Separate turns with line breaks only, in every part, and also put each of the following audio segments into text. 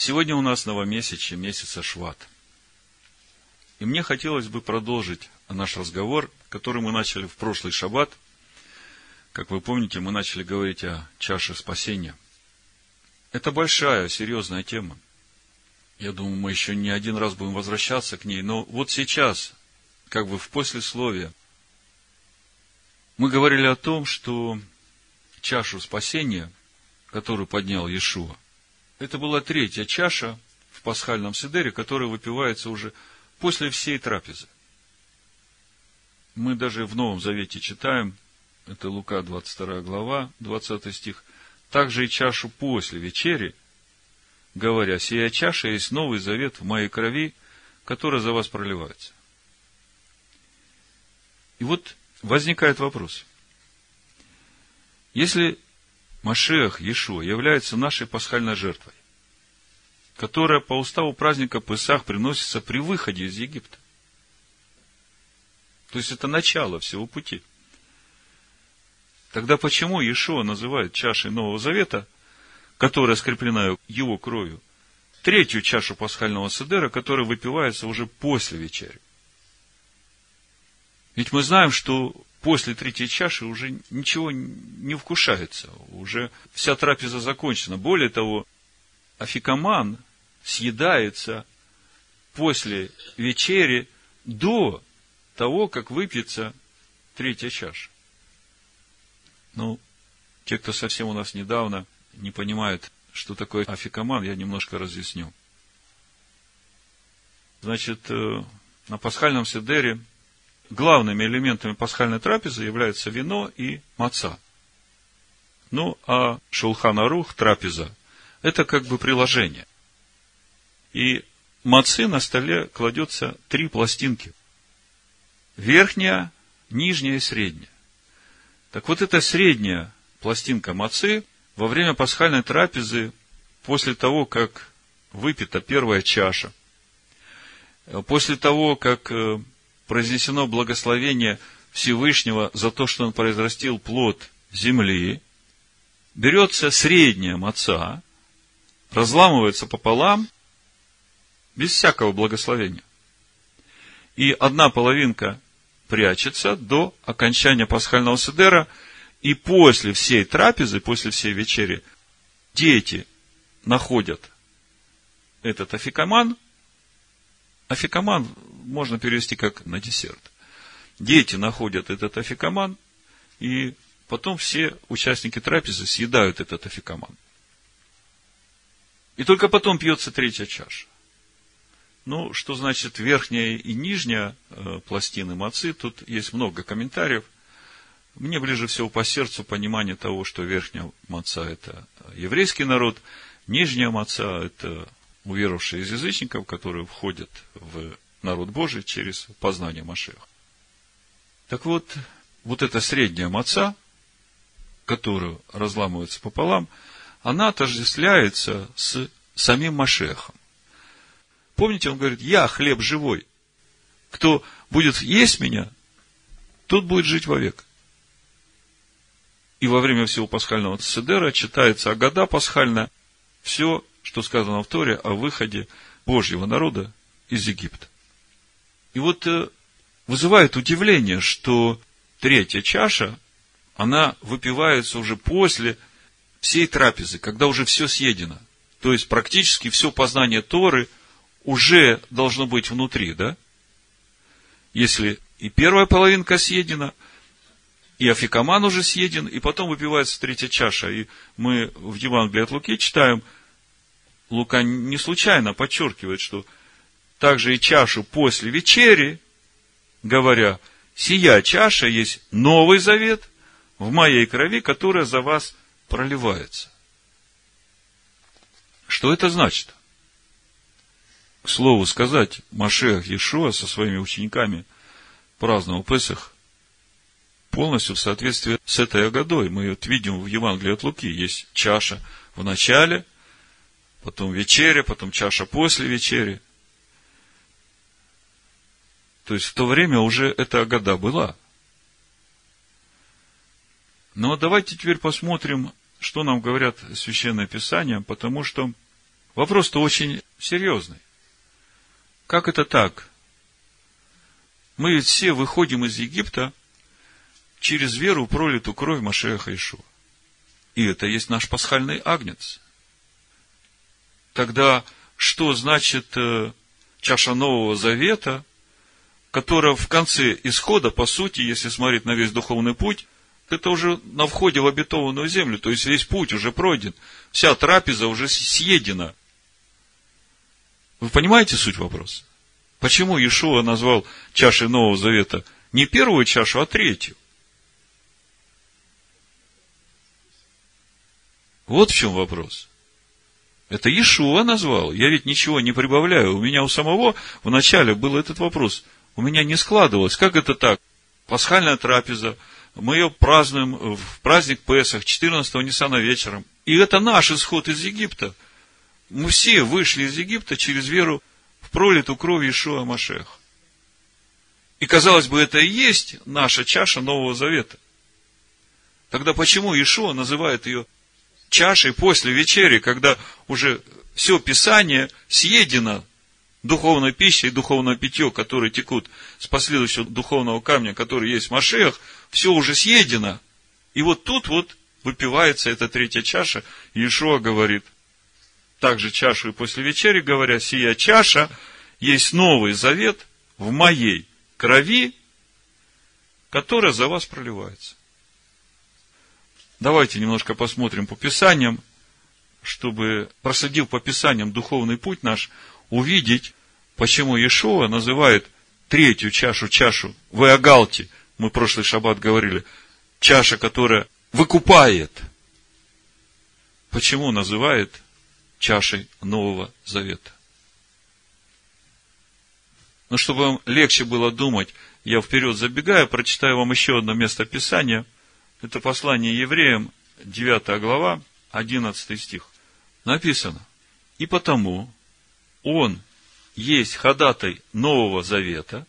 Сегодня у нас новомесячье, месяца Шват. И мне хотелось бы продолжить наш разговор, который мы начали в прошлый шаббат. Как вы помните, мы начали говорить о чаше спасения. Это большая, серьезная тема. Я думаю, мы еще не один раз будем возвращаться к ней. Но вот сейчас, как бы в послесловии, мы говорили о том, что чашу спасения, которую поднял Иешуа, это была третья чаша в пасхальном седере, которая выпивается уже после всей трапезы. Мы даже в Новом Завете читаем, это Лука 22 глава, 20 стих, также и чашу после вечери, говоря, сия чаша есть новый завет в моей крови, которая за вас проливается. И вот возникает вопрос. Если Машех Иешуа является нашей пасхальной жертвой, которая по уставу праздника Песах приносится при выходе из Египта. То есть это начало всего пути. Тогда почему Иешуа называет чашей Нового Завета, которая скреплена его кровью, третью чашу пасхального седера, которая выпивается уже после вечери? Ведь мы знаем, что после третьей чаши уже ничего не вкушается, уже вся трапеза закончена. Более того, афикаман съедается после вечери до того, как выпьется третья чаша. Ну, те, кто совсем у нас недавно не понимает, что такое афикаман, я немножко разъясню. Значит, э, на пасхальном седере главными элементами пасхальной трапезы являются вино и маца. Ну, а шулханарух, трапеза, это как бы приложение. И мацы на столе кладется три пластинки. Верхняя, нижняя и средняя. Так вот эта средняя пластинка мацы во время пасхальной трапезы, после того, как выпита первая чаша, после того, как э, произнесено благословение Всевышнего за то, что он произрастил плод земли, берется средняя маца, разламывается пополам, без всякого благословения. И одна половинка прячется до окончания пасхального седера, и после всей трапезы, после всей вечери, дети находят этот афикаман. Афикаман можно перевести как на десерт. Дети находят этот афикаман, и потом все участники трапезы съедают этот афикаман. И только потом пьется третья чаша. Ну, что значит верхняя и нижняя э, пластины мацы, тут есть много комментариев. Мне ближе всего по сердцу понимание того, что верхняя маца – это еврейский народ, нижняя маца – это уверовавшие из язычников, которые входят в народ Божий через познание Машеха. Так вот, вот эта средняя маца, которую разламывается пополам, она отождествляется с самим Машехом. Помните, он говорит, я хлеб живой. Кто будет есть меня, тот будет жить вовек. И во время всего пасхального седера читается Агада пасхальная, все, что сказано в Торе о выходе Божьего народа из Египта. И вот э, вызывает удивление, что третья чаша, она выпивается уже после всей трапезы, когда уже все съедено. То есть практически все познание Торы уже должно быть внутри, да? Если и первая половинка съедена, и афикаман уже съеден, и потом выпивается третья чаша. И мы в Евангелии от Луки читаем, Лука не случайно подчеркивает, что также и чашу после вечери, говоря, сия чаша есть новый завет в моей крови, которая за вас проливается. Что это значит? К слову сказать, Машех Иешуа со своими учениками праздновал Песах полностью в соответствии с этой Агадой. Мы вот видим в Евангелии от Луки, есть чаша в начале, потом вечеря, потом чаша после вечери. То есть в то время уже эта Агада была. Но давайте теперь посмотрим, что нам говорят Священное Писание, потому что Вопрос-то очень серьезный. Как это так? Мы ведь все выходим из Египта через веру пролитую кровь Машеха Ишуа. И это есть наш пасхальный агнец. Тогда что значит э, чаша Нового Завета, которая в конце исхода, по сути, если смотреть на весь духовный путь, это уже на входе в обетованную землю, то есть весь путь уже пройден, вся трапеза уже съедена. Вы понимаете суть вопроса? Почему Иешуа назвал чашей Нового Завета не первую чашу, а третью? Вот в чем вопрос. Это Иешуа назвал. Я ведь ничего не прибавляю. У меня у самого в начале был этот вопрос. У меня не складывалось. Как это так? Пасхальная трапеза. Мы ее празднуем в праздник Песах, 14-го Ниссана вечером. И это наш исход из Египта. Мы все вышли из Египта через веру в пролитую кровь Ишуа Машех. И, казалось бы, это и есть наша чаша Нового Завета. Тогда почему Ишуа называет ее чашей после вечери, когда уже все Писание съедено духовной пищей и духовное питье, которые текут с последующего духовного камня, который есть в Машеях, все уже съедено. И вот тут вот выпивается эта третья чаша, и Ишуа говорит, также чашу и после вечери, говоря, сия чаша есть новый завет в моей крови, которая за вас проливается. Давайте немножко посмотрим по Писаниям, чтобы, просадив по Писаниям духовный путь наш, увидеть, почему Иешуа называет третью чашу, чашу в Иогалте, мы прошлый шаббат говорили, чаша, которая выкупает. Почему называет чашей Нового Завета? Но чтобы вам легче было думать, я вперед забегаю, прочитаю вам еще одно место Писания – это послание евреям, 9 глава, 11 стих. Написано, и потому он есть ходатай Нового Завета,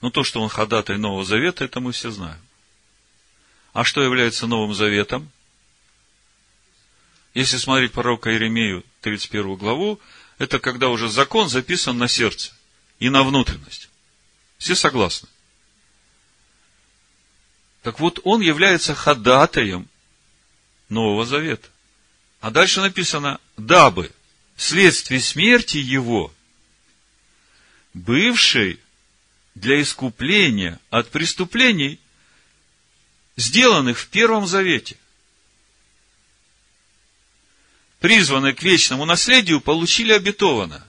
но то, что он ходатай Нового Завета, это мы все знаем. А что является Новым Заветом? Если смотреть пророка Иеремию, 31 главу, это когда уже закон записан на сердце и на внутренность. Все согласны? Так вот, он является ходатаем Нового Завета. А дальше написано, дабы вследствие смерти его, бывший для искупления от преступлений, сделанных в Первом Завете, призванные к вечному наследию, получили обетованно.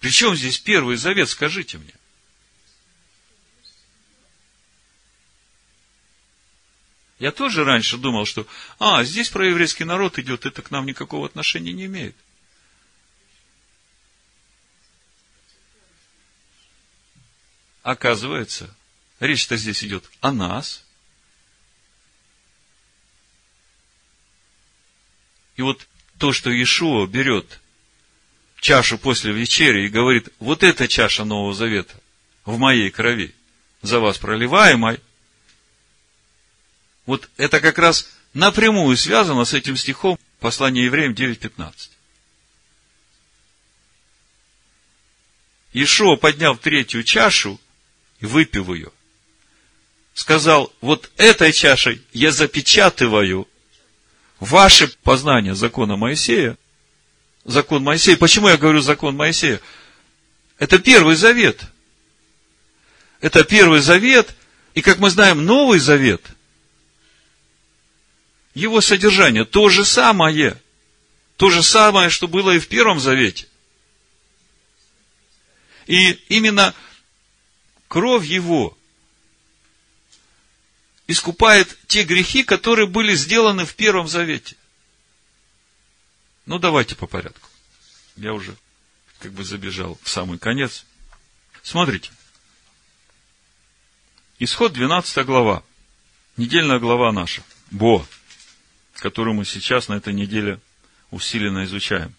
Причем здесь Первый Завет, скажите мне? Я тоже раньше думал, что, а, здесь про еврейский народ идет, это к нам никакого отношения не имеет. Оказывается, речь-то здесь идет о нас. И вот то, что Иешуа берет чашу после вечери и говорит, вот эта чаша Нового Завета в моей крови, за вас проливаемой, вот это как раз напрямую связано с этим стихом послания евреям 9.15. Ишуа, подняв третью чашу и выпив ее, сказал, вот этой чашей я запечатываю ваше познание закона Моисея. Закон Моисея. Почему я говорю закон Моисея? Это первый завет. Это первый завет. И, как мы знаем, Новый Завет – его содержание то же самое. То же самое, что было и в Первом Завете. И именно кровь его искупает те грехи, которые были сделаны в Первом Завете. Ну, давайте по порядку. Я уже как бы забежал в самый конец. Смотрите. Исход 12 глава. Недельная глава наша. Бо которую мы сейчас на этой неделе усиленно изучаем.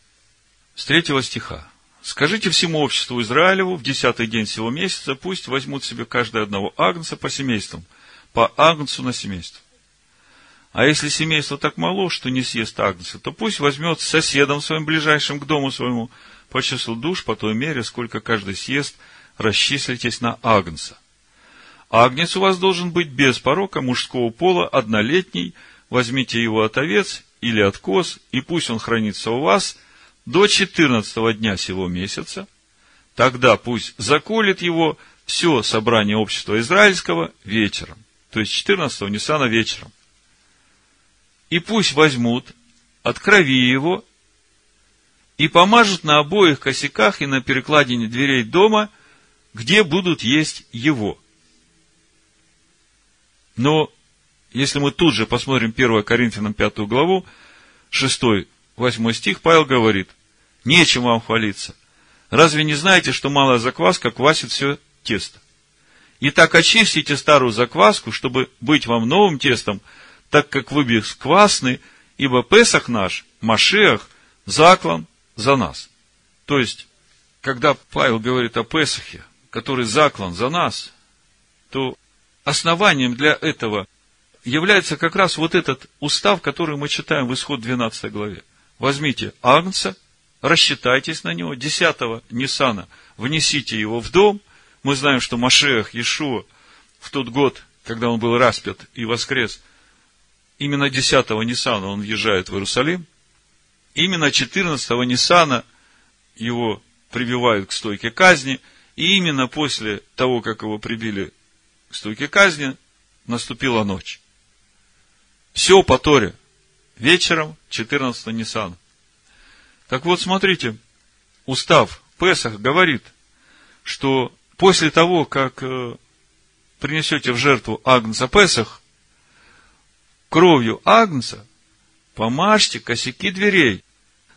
С третьего стиха. Скажите всему обществу Израилеву в десятый день всего месяца, пусть возьмут себе каждый одного агнца по семействам, по агнцу на семейство. А если семейство так мало, что не съест агнца, то пусть возьмет соседом своим ближайшим к дому своему по числу душ, по той мере, сколько каждый съест, расчислитесь на агнца. Агнец у вас должен быть без порока мужского пола, однолетний, возьмите его от овец или от коз, и пусть он хранится у вас до четырнадцатого дня сего месяца, тогда пусть заколет его все собрание общества израильского вечером, то есть 14-го Ниссана вечером. И пусть возьмут от крови его и помажут на обоих косяках и на перекладине дверей дома, где будут есть его. Но если мы тут же посмотрим 1 Коринфянам 5 главу, 6-8 стих, Павел говорит, нечем вам хвалиться. Разве не знаете, что малая закваска квасит все тесто? Итак, очистите старую закваску, чтобы быть вам новым тестом, так как вы бесквасны, ибо Песах наш, Машех, заклан за нас. То есть, когда Павел говорит о Песахе, который заклан за нас, то основанием для этого является как раз вот этот устав, который мы читаем в исход 12 главе. Возьмите Агнца, рассчитайтесь на него, 10 Ниссана, внесите его в дом. Мы знаем, что Машех, Иешуа, в тот год, когда он был распят и воскрес, именно 10 Ниссана он въезжает в Иерусалим – Именно 14-го Ниссана его прибивают к стойке казни, и именно после того, как его прибили к стойке казни, наступила ночь. Все по Торе. Вечером 14 Ниссана. Так вот, смотрите, устав Песах говорит, что после того, как э, принесете в жертву Агнца Песах, кровью Агнца помажьте косяки дверей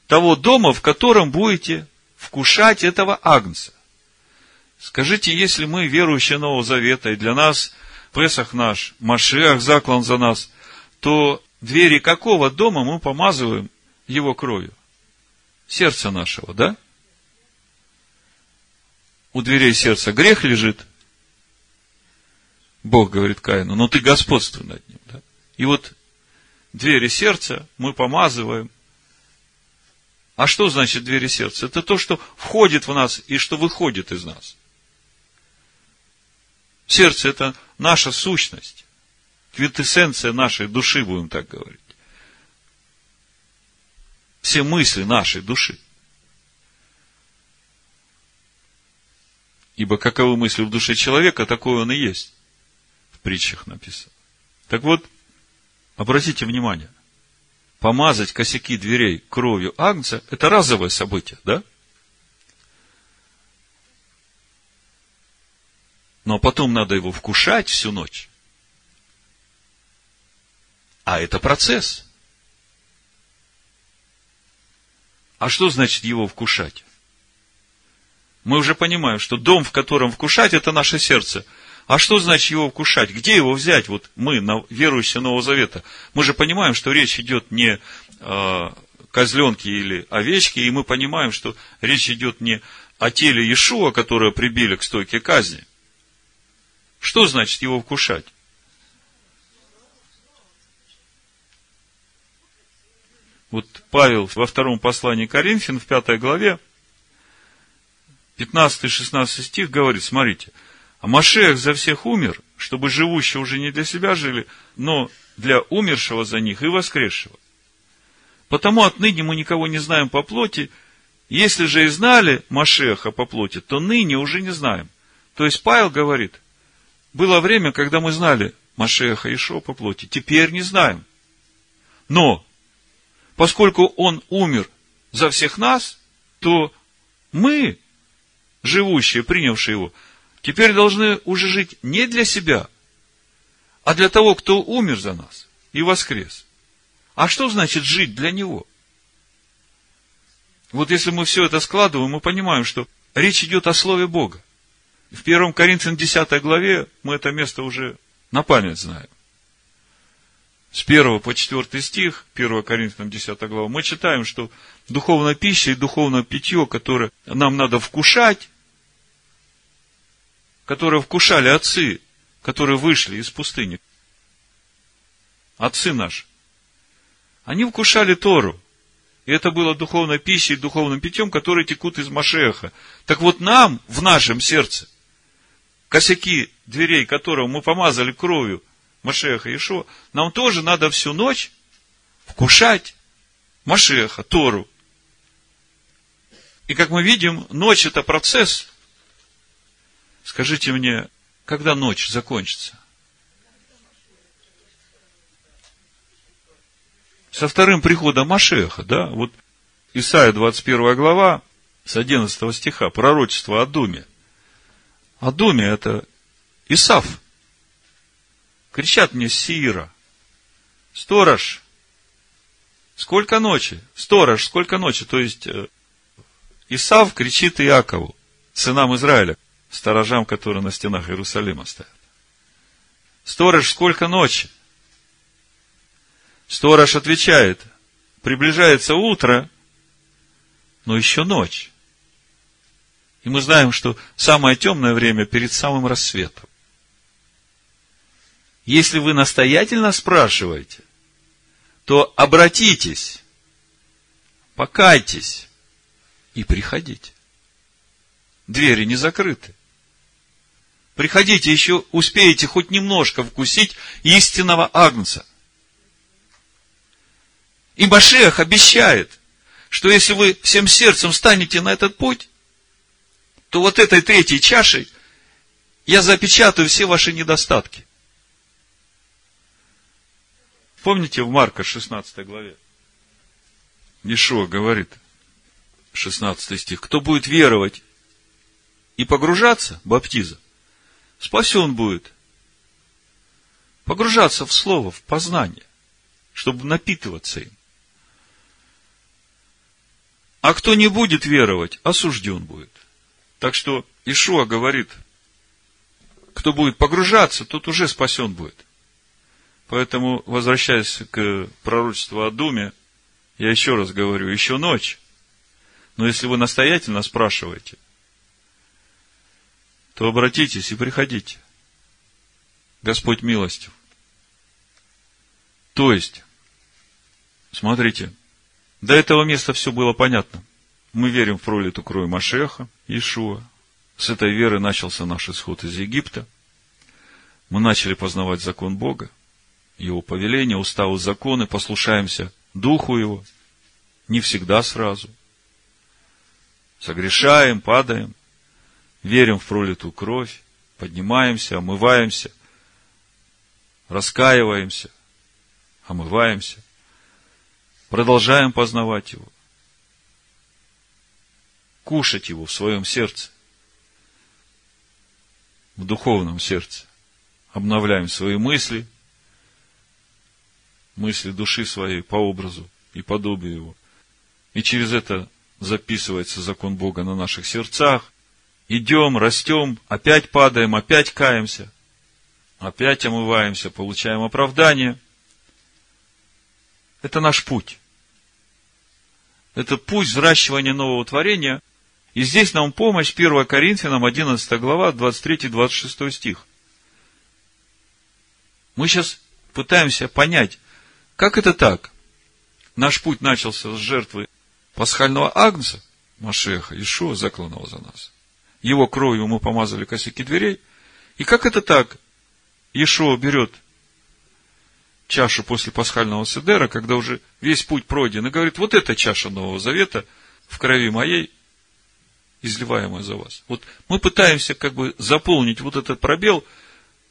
того дома, в котором будете вкушать этого агнца. Скажите, если мы верующие Нового Завета, и для нас Песах наш, Машиах заклан за нас, то двери какого дома мы помазываем его кровью? Сердца нашего, да? У дверей сердца грех лежит. Бог говорит Каину, но ты господствуй над ним. Да? И вот двери сердца мы помазываем. А что значит двери сердца? Это то, что входит в нас и что выходит из нас. Сердце – это наша сущность, квинтэссенция нашей души, будем так говорить. Все мысли нашей души. Ибо каковы мысли в душе человека, такой он и есть. В притчах написано. Так вот, Обратите внимание, помазать косяки дверей кровью агнца – это разовое событие, да? Но потом надо его вкушать всю ночь. А это процесс. А что значит его вкушать? Мы уже понимаем, что дом, в котором вкушать, это наше сердце – а что значит его вкушать? Где его взять? Вот мы, верующие Нового Завета, мы же понимаем, что речь идет не о козленке или овечке, и мы понимаем, что речь идет не о теле Иешуа, которое прибили к стойке казни. Что значит его вкушать? Вот Павел во втором послании Коринфян, в пятой главе, 15-16 стих говорит, смотрите – а Машех за всех умер, чтобы живущие уже не для себя жили, но для умершего за них и воскресшего. Потому отныне мы никого не знаем по плоти. Если же и знали Машеха по плоти, то ныне уже не знаем. То есть Павел говорит, было время, когда мы знали Машеха и Шо по плоти, теперь не знаем. Но, поскольку он умер за всех нас, то мы, живущие, принявшие его, теперь должны уже жить не для себя, а для того, кто умер за нас и воскрес. А что значит жить для него? Вот если мы все это складываем, мы понимаем, что речь идет о Слове Бога. В 1 Коринфянам 10 главе мы это место уже на память знаем. С 1 по 4 стих, 1 Коринфянам 10 глава, мы читаем, что духовная пища и духовное питье, которое нам надо вкушать, которые вкушали отцы, которые вышли из пустыни. отцы наши, они вкушали Тору. И это было духовной пищей, духовным питьем, которые текут из Машеха. Так вот нам, в нашем сердце, косяки дверей которого мы помазали кровью Машеха Ишо, нам тоже надо всю ночь вкушать Машеха, Тору. И как мы видим, ночь это процесс. Скажите мне, когда ночь закончится? Со вторым приходом Машеха, да? Вот Исайя 21 глава, с 11 стиха, пророчество о Думе. О Думе это Исав. Кричат мне Сиира. Сторож, сколько ночи? Сторож, сколько ночи? То есть, э, Исав кричит Иакову, сынам Израиля, сторожам, которые на стенах Иерусалима стоят. Сторож, сколько ночи? Сторож отвечает, приближается утро, но еще ночь. И мы знаем, что самое темное время перед самым рассветом. Если вы настоятельно спрашиваете, то обратитесь, покайтесь и приходите. Двери не закрыты. Приходите, еще успеете хоть немножко вкусить истинного Агнца. И Башех обещает, что если вы всем сердцем станете на этот путь, то вот этой третьей чашей я запечатаю все ваши недостатки. Помните в Марка 16 главе? Ишуа говорит, 16 стих, кто будет веровать и погружаться, баптиза, спасен будет. Погружаться в слово, в познание, чтобы напитываться им. А кто не будет веровать, осужден будет. Так что Ишуа говорит, кто будет погружаться, тот уже спасен будет. Поэтому, возвращаясь к пророчеству о Думе, я еще раз говорю, еще ночь. Но если вы настоятельно спрашиваете, то обратитесь и приходите. Господь милостив. То есть, смотрите, до этого места все было понятно. Мы верим в пролитую кровь Машеха, Ишуа. С этой веры начался наш исход из Египта. Мы начали познавать закон Бога, Его повеления, уставы, законы, послушаемся Духу Его. Не всегда сразу. Согрешаем, падаем, верим в пролитую кровь, поднимаемся, омываемся, раскаиваемся, омываемся – Продолжаем познавать Его. Кушать Его в своем сердце. В духовном сердце. Обновляем свои мысли, мысли души своей по образу и подобию Его. И через это записывается закон Бога на наших сердцах. Идем, растем, опять падаем, опять каемся, опять омываемся, получаем оправдание. Это наш путь. Это путь взращивания нового творения. И здесь нам помощь 1 Коринфянам 11 глава, 23-26 стих. Мы сейчас пытаемся понять, как это так? Наш путь начался с жертвы пасхального агнца, Машеха, Ишуа, закланного за нас. Его кровью мы помазали косяки дверей. И как это так? Ишуа берет чашу после пасхального седера, когда уже весь путь пройден, и говорит, вот эта чаша Нового Завета в крови моей, изливаемая за вас. Вот мы пытаемся как бы заполнить вот этот пробел.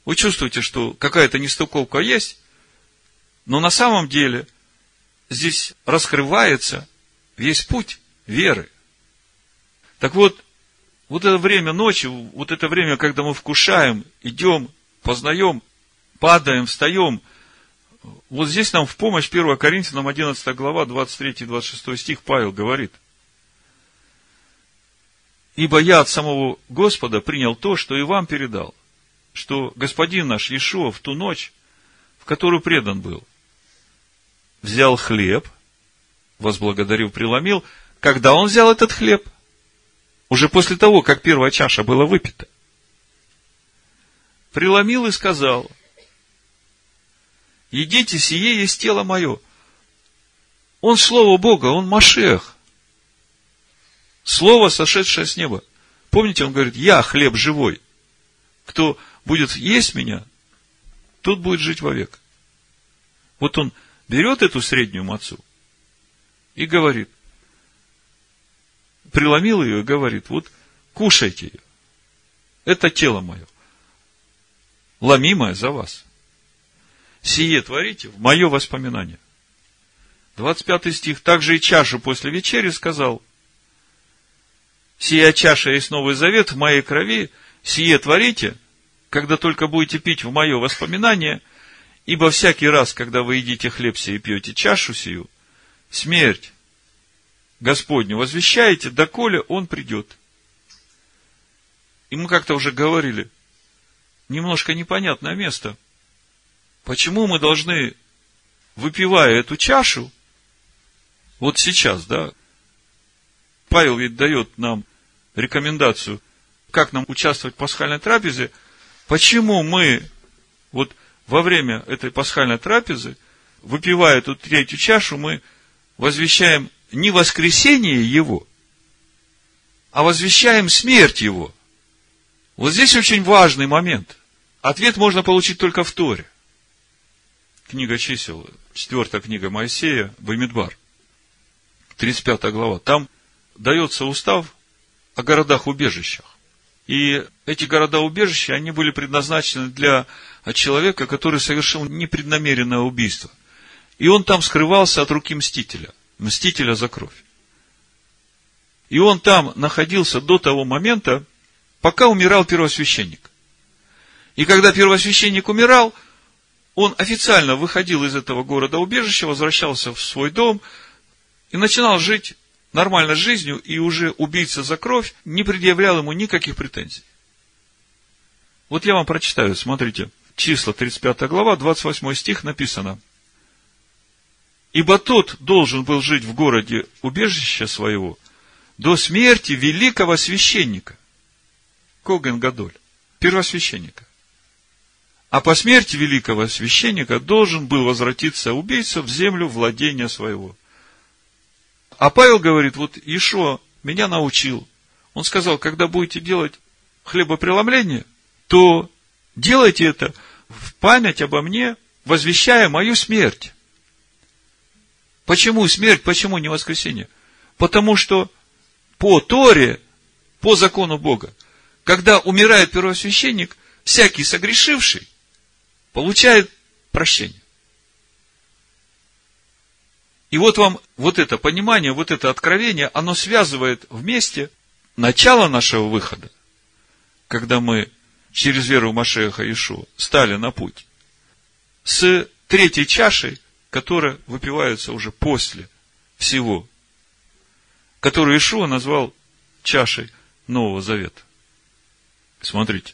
Вы чувствуете, что какая-то нестыковка есть, но на самом деле здесь раскрывается весь путь веры. Так вот, вот это время ночи, вот это время, когда мы вкушаем, идем, познаем, падаем, встаем, вот здесь нам в помощь 1 Коринфянам 11 глава, 23-26 стих Павел говорит. Ибо я от самого Господа принял то, что и вам передал, что господин наш Иешуа в ту ночь, в которую предан был, взял хлеб, возблагодарил, преломил. Когда он взял этот хлеб? Уже после того, как первая чаша была выпита. Преломил и сказал – едите, сие есть тело мое. Он Слово Бога, он Машех. Слово, сошедшее с неба. Помните, он говорит, я хлеб живой. Кто будет есть меня, тот будет жить вовек. Вот он берет эту среднюю мацу и говорит, преломил ее и говорит, вот кушайте ее. Это тело мое, ломимое за вас. Сие творите в мое воспоминание. 25 стих. Также и чашу после вечери сказал, сия чаша есть Новый Завет в моей крови, сие творите, когда только будете пить в мое воспоминание, ибо всякий раз, когда вы едите хлеб сей и пьете чашу сию, смерть Господню возвещаете, доколе Он придет. И мы как-то уже говорили, немножко непонятное место. Почему мы должны, выпивая эту чашу, вот сейчас, да, Павел ведь дает нам рекомендацию, как нам участвовать в пасхальной трапезе, почему мы вот во время этой пасхальной трапезы, выпивая эту третью чашу, мы возвещаем не воскресение Его, а возвещаем смерть Его. Вот здесь очень важный момент. Ответ можно получить только в Торе. Книга чисел, четвертая книга Моисея, Бамидбар, 35 глава. Там дается устав о городах-убежищах. И эти города-убежища, они были предназначены для человека, который совершил непреднамеренное убийство. И он там скрывался от руки мстителя мстителя за кровь. И он там находился до того момента, пока умирал первосвященник. И когда первосвященник умирал, он официально выходил из этого города убежища, возвращался в свой дом и начинал жить нормальной жизнью, и уже убийца за кровь не предъявлял ему никаких претензий. Вот я вам прочитаю, смотрите, числа 35 глава, 28 стих написано – Ибо тот должен был жить в городе убежища своего до смерти великого священника. Коген Гадоль, первосвященника. А по смерти великого священника должен был возвратиться убийца в землю владения своего. А Павел говорит, вот Ишо меня научил. Он сказал, когда будете делать хлебопреломление, то делайте это в память обо мне, возвещая мою смерть. Почему смерть, почему не воскресение? Потому что по Торе, по закону Бога, когда умирает первосвященник, всякий согрешивший получает прощение. И вот вам вот это понимание, вот это откровение, оно связывает вместе начало нашего выхода, когда мы через веру Машеха Ишу стали на путь, с третьей чашей, которые выпиваются уже после всего, который Ишуа назвал чашей Нового Завета. Смотрите,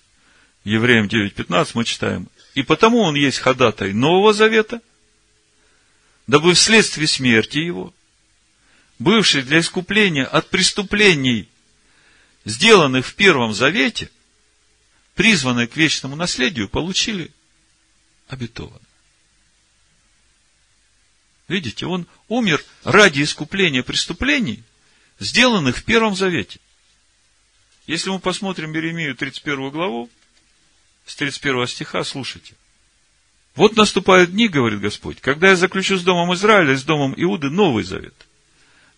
Евреям 9.15 мы читаем, и потому он есть ходатай Нового Завета, дабы вследствие смерти его, бывший для искупления от преступлений, сделанных в Первом Завете, призванные к вечному наследию, получили обетованное. Видите, он умер ради искупления преступлений, сделанных в Первом Завете. Если мы посмотрим Беремию 31 главу, с 31 стиха, слушайте. Вот наступают дни, говорит Господь, когда я заключу с домом Израиля и с домом Иуды новый завет.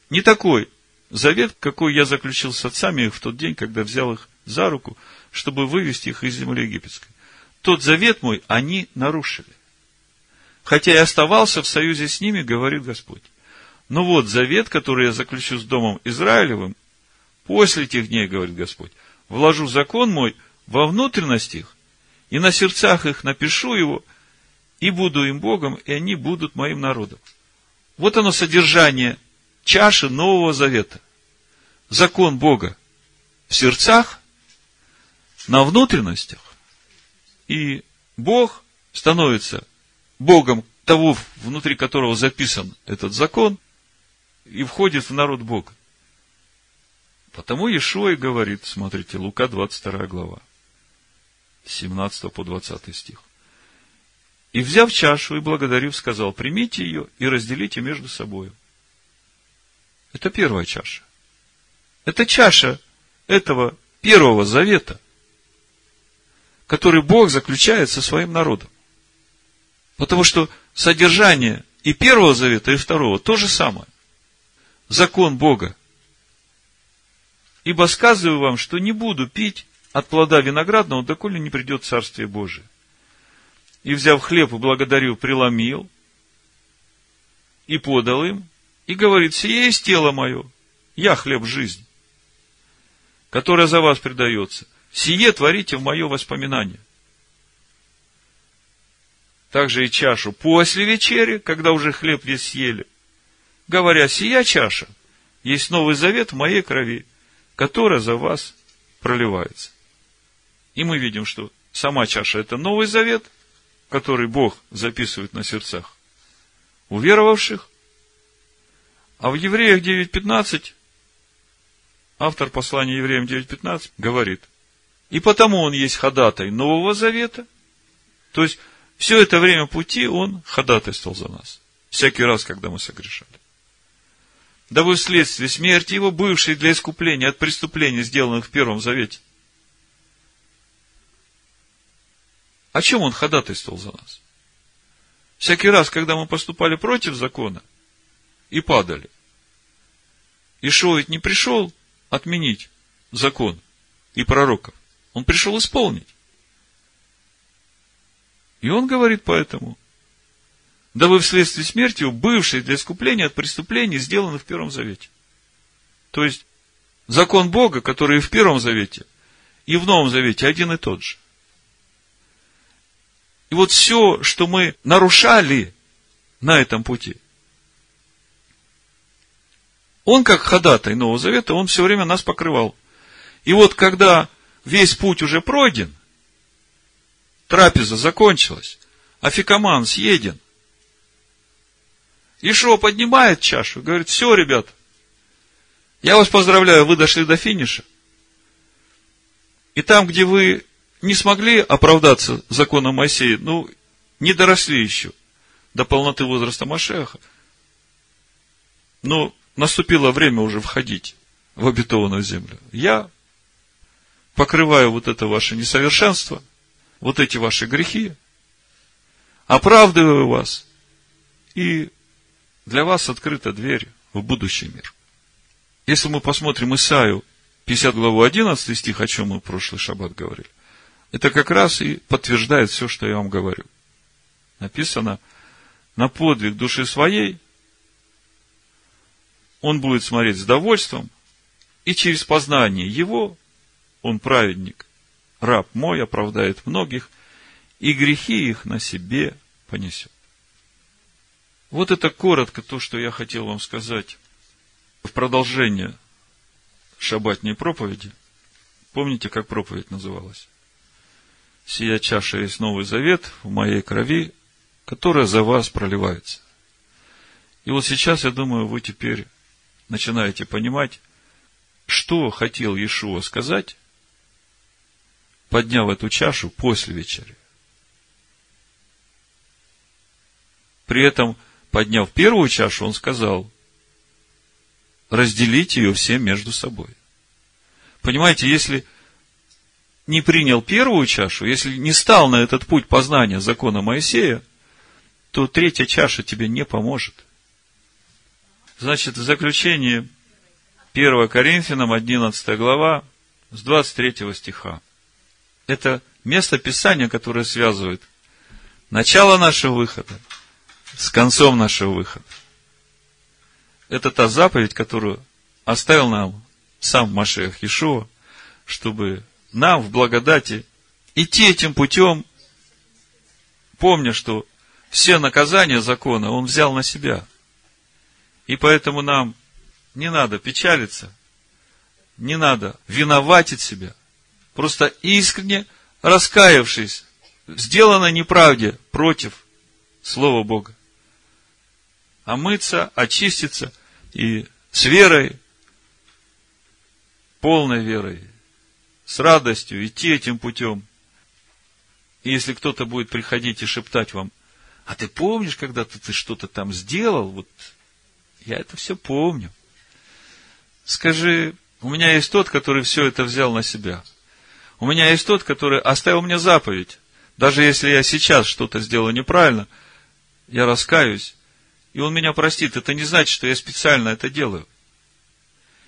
Не такой завет, какой я заключил с отцами их в тот день, когда взял их за руку, чтобы вывести их из земли египетской. Тот завет мой они нарушили хотя и оставался в союзе с ними, говорит Господь. Но вот завет, который я заключу с Домом Израилевым, после тех дней, говорит Господь, вложу закон мой во внутренность их, и на сердцах их напишу его, и буду им Богом, и они будут моим народом. Вот оно содержание чаши Нового Завета. Закон Бога в сердцах, на внутренностях, и Бог становится Богом того, внутри которого записан этот закон, и входит в народ Бога. Потому Иешуа и говорит, смотрите, Лука 22 глава, 17 по 20 стих. И, взяв чашу и благодарив, сказал, примите ее и разделите между собой. Это первая чаша. Это чаша этого первого завета, который Бог заключает со своим народом. Потому что содержание и первого завета, и второго то же самое. Закон Бога. Ибо сказываю вам, что не буду пить от плода виноградного, доколе не придет Царствие Божие. И, взяв хлеб и благодарю, преломил и подал им, и говорит, сие есть тело мое, я хлеб жизни, которое за вас предается. Сие творите в мое воспоминание. Также и чашу после вечери, когда уже хлеб весь съели, говоря, сия чаша есть новый завет в моей крови, которая за вас проливается. И мы видим, что сама чаша – это Новый Завет, который Бог записывает на сердцах уверовавших. А в Евреях 9.15 автор послания Евреям 9.15 говорит, и потому он есть ходатай Нового Завета. То есть, все это время пути он ходатайствовал за нас. Всякий раз, когда мы согрешали. Дабы вследствие смерти его, бывшей для искупления от преступлений, сделанных в Первом Завете, О чем он ходатайствовал за нас? Всякий раз, когда мы поступали против закона и падали, Ишо ведь не пришел отменить закон и пророков. Он пришел исполнить. И он говорит поэтому, да вы вследствие смерти, бывшие для искупления от преступлений, сделаны в Первом Завете. То есть, закон Бога, который и в Первом Завете, и в Новом Завете один и тот же – и вот все, что мы нарушали на этом пути, он, как ходатай Нового Завета, он все время нас покрывал. И вот, когда весь путь уже пройден, трапеза закончилась, афикаман съеден, Ишо поднимает чашу, говорит, все, ребят, я вас поздравляю, вы дошли до финиша. И там, где вы не смогли оправдаться законом Моисея, ну, не доросли еще до полноты возраста Машеха. Но наступило время уже входить в обетованную землю. Я покрываю вот это ваше несовершенство, вот эти ваши грехи, оправдываю вас, и для вас открыта дверь в будущий мир. Если мы посмотрим Исаию, 50 главу 11 стих, о чем мы в прошлый шаббат говорили, это как раз и подтверждает все, что я вам говорю. Написано, на подвиг души своей он будет смотреть с довольством, и через познание его, он праведник, раб мой, оправдает многих, и грехи их на себе понесет. Вот это коротко то, что я хотел вам сказать в продолжение шабатней проповеди. Помните, как проповедь называлась? сия чаша есть Новый Завет в моей крови, которая за вас проливается. И вот сейчас, я думаю, вы теперь начинаете понимать, что хотел Иешуа сказать, подняв эту чашу после вечери. При этом, подняв первую чашу, он сказал, разделите ее все между собой. Понимаете, если не принял первую чашу, если не стал на этот путь познания закона Моисея, то третья чаша тебе не поможет. Значит, в заключение 1 Коринфянам 11 глава с 23 стиха. Это место Писания, которое связывает начало нашего выхода с концом нашего выхода. Это та заповедь, которую оставил нам сам Машех Ишуа, чтобы нам в благодати идти этим путем, помня, что все наказания закона он взял на себя. И поэтому нам не надо печалиться, не надо виноватить себя. Просто искренне раскаявшись в сделанной неправде против Слова Бога. Омыться, очиститься и с верой, полной верой, с радостью идти этим путем. И если кто-то будет приходить и шептать вам, А ты помнишь, когда ты что-то там сделал? Вот я это все помню. Скажи, у меня есть тот, который все это взял на себя. У меня есть тот, который оставил мне заповедь. Даже если я сейчас что-то сделаю неправильно, я раскаюсь, и он меня простит. Это не значит, что я специально это делаю.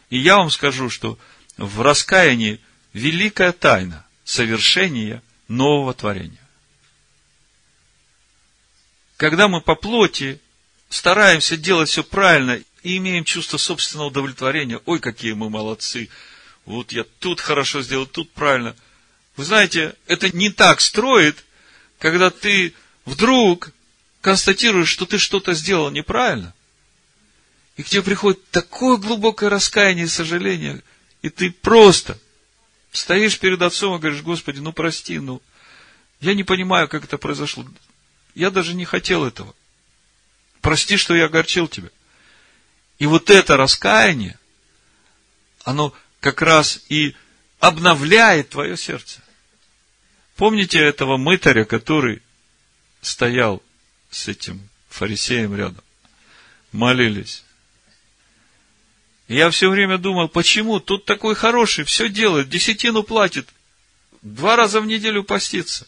И я вам скажу, что в раскаянии великая тайна совершения нового творения. Когда мы по плоти стараемся делать все правильно и имеем чувство собственного удовлетворения, ой, какие мы молодцы, вот я тут хорошо сделал, тут правильно. Вы знаете, это не так строит, когда ты вдруг констатируешь, что ты что-то сделал неправильно, и к тебе приходит такое глубокое раскаяние и сожаление, и ты просто стоишь перед отцом и говоришь, Господи, ну прости, ну, я не понимаю, как это произошло. Я даже не хотел этого. Прости, что я огорчил тебя. И вот это раскаяние, оно как раз и обновляет твое сердце. Помните этого мытаря, который стоял с этим фарисеем рядом? Молились. я все время думал, почему тут такой хороший, все делает, десятину платит, два раза в неделю постится.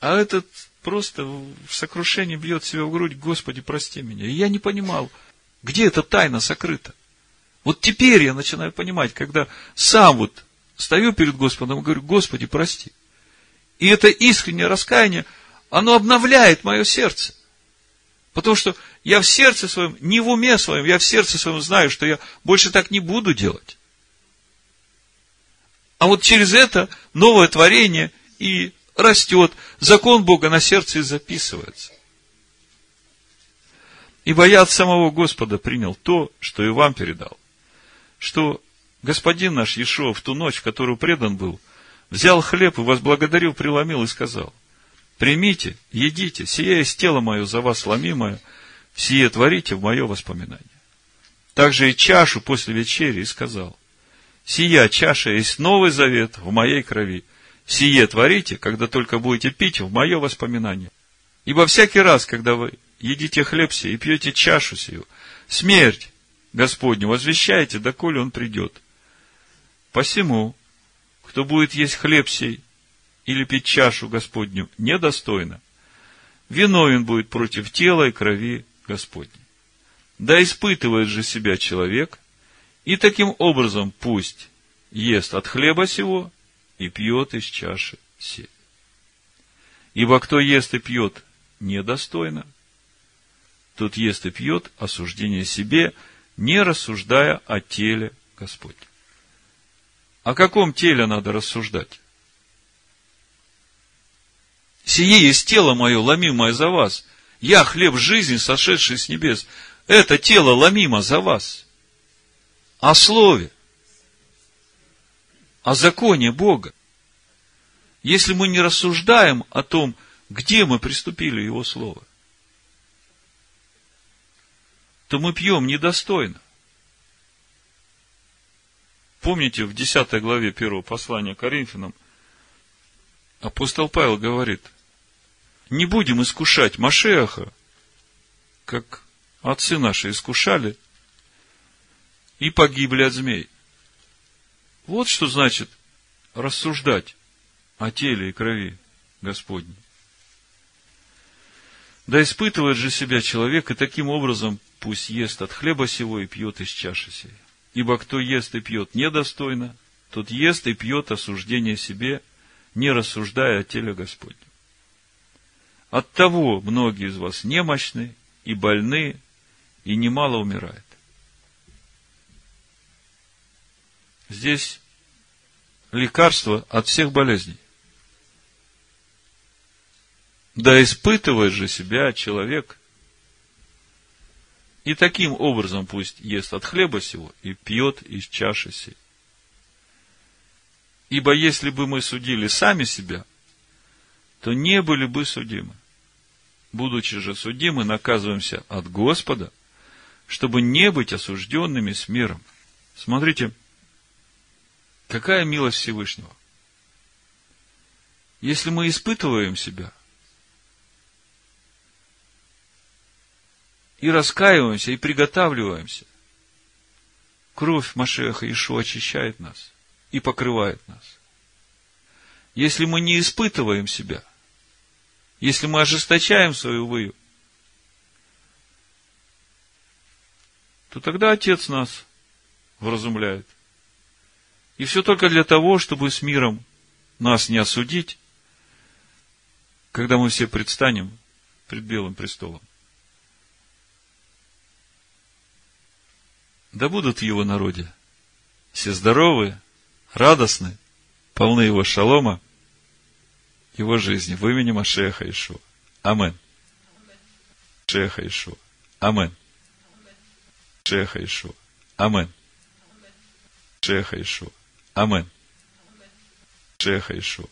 А этот просто в сокрушении бьет себя в грудь, Господи, прости меня. И я не понимал, где эта тайна сокрыта. Вот теперь я начинаю понимать, когда сам вот стою перед Господом и говорю, Господи, прости. И это искреннее раскаяние, оно обновляет мое сердце. Потому что я в сердце своем, не в уме своем, я в сердце своем знаю, что я больше так не буду делать. А вот через это новое творение и растет, закон Бога на сердце и записывается. Ибо я от самого Господа принял то, что и вам передал, что Господин наш Иешуа в ту ночь, в которую предан был, взял хлеб и возблагодарил, преломил и сказал, примите, едите, сие есть тело мое за вас ломимое, сие творите в мое воспоминание. Также и чашу после вечери и сказал, сия чаша есть новый завет в моей крови – Сие творите, когда только будете пить в мое воспоминание. Ибо всякий раз, когда вы едите хлеб сей и пьете чашу сию, смерть Господню возвещаете, доколе он придет. Посему, кто будет есть хлеб сей или пить чашу Господню недостойно, виновен будет против тела и крови Господней. Да испытывает же себя человек, и таким образом пусть ест от хлеба сего и пьет из чаши сей. Ибо кто ест и пьет недостойно, тот ест и пьет осуждение себе, не рассуждая о теле Господь. О каком теле надо рассуждать? Сие есть тело мое, ломимое за вас. Я хлеб жизни, сошедший с небес. Это тело ломимо за вас. О слове о законе Бога. Если мы не рассуждаем о том, где мы приступили Его Слово, то мы пьем недостойно. Помните, в 10 главе первого послания Коринфянам апостол Павел говорит, не будем искушать Машеха, как отцы наши искушали и погибли от змей. Вот что значит рассуждать о теле и крови Господней. Да испытывает же себя человек, и таким образом пусть ест от хлеба сего и пьет из чаши сей. Ибо кто ест и пьет недостойно, тот ест и пьет осуждение себе, не рассуждая о теле Господнем. От того многие из вас немощны и больны, и немало умирает. Здесь лекарство от всех болезней. Да испытывает же себя человек. И таким образом пусть ест от хлеба сего и пьет из чаши сей. Ибо если бы мы судили сами себя, то не были бы судимы. Будучи же судимы, наказываемся от Господа, чтобы не быть осужденными с миром. Смотрите, Какая милость Всевышнего? Если мы испытываем себя, и раскаиваемся, и приготавливаемся, кровь Машеха Ишо очищает нас и покрывает нас. Если мы не испытываем себя, если мы ожесточаем свою выю, то тогда Отец нас вразумляет. И все только для того, чтобы с миром нас не осудить, когда мы все предстанем пред Белым престолом. Да будут в его народе все здоровы, радостны, полны его шалома, его жизни в имени Машеха Ишуа. Амен. Машеха Ишуа. Амен. Машеха Ишуа. Амен. Машеха Ишуа. Амен. Машеха Ишуа.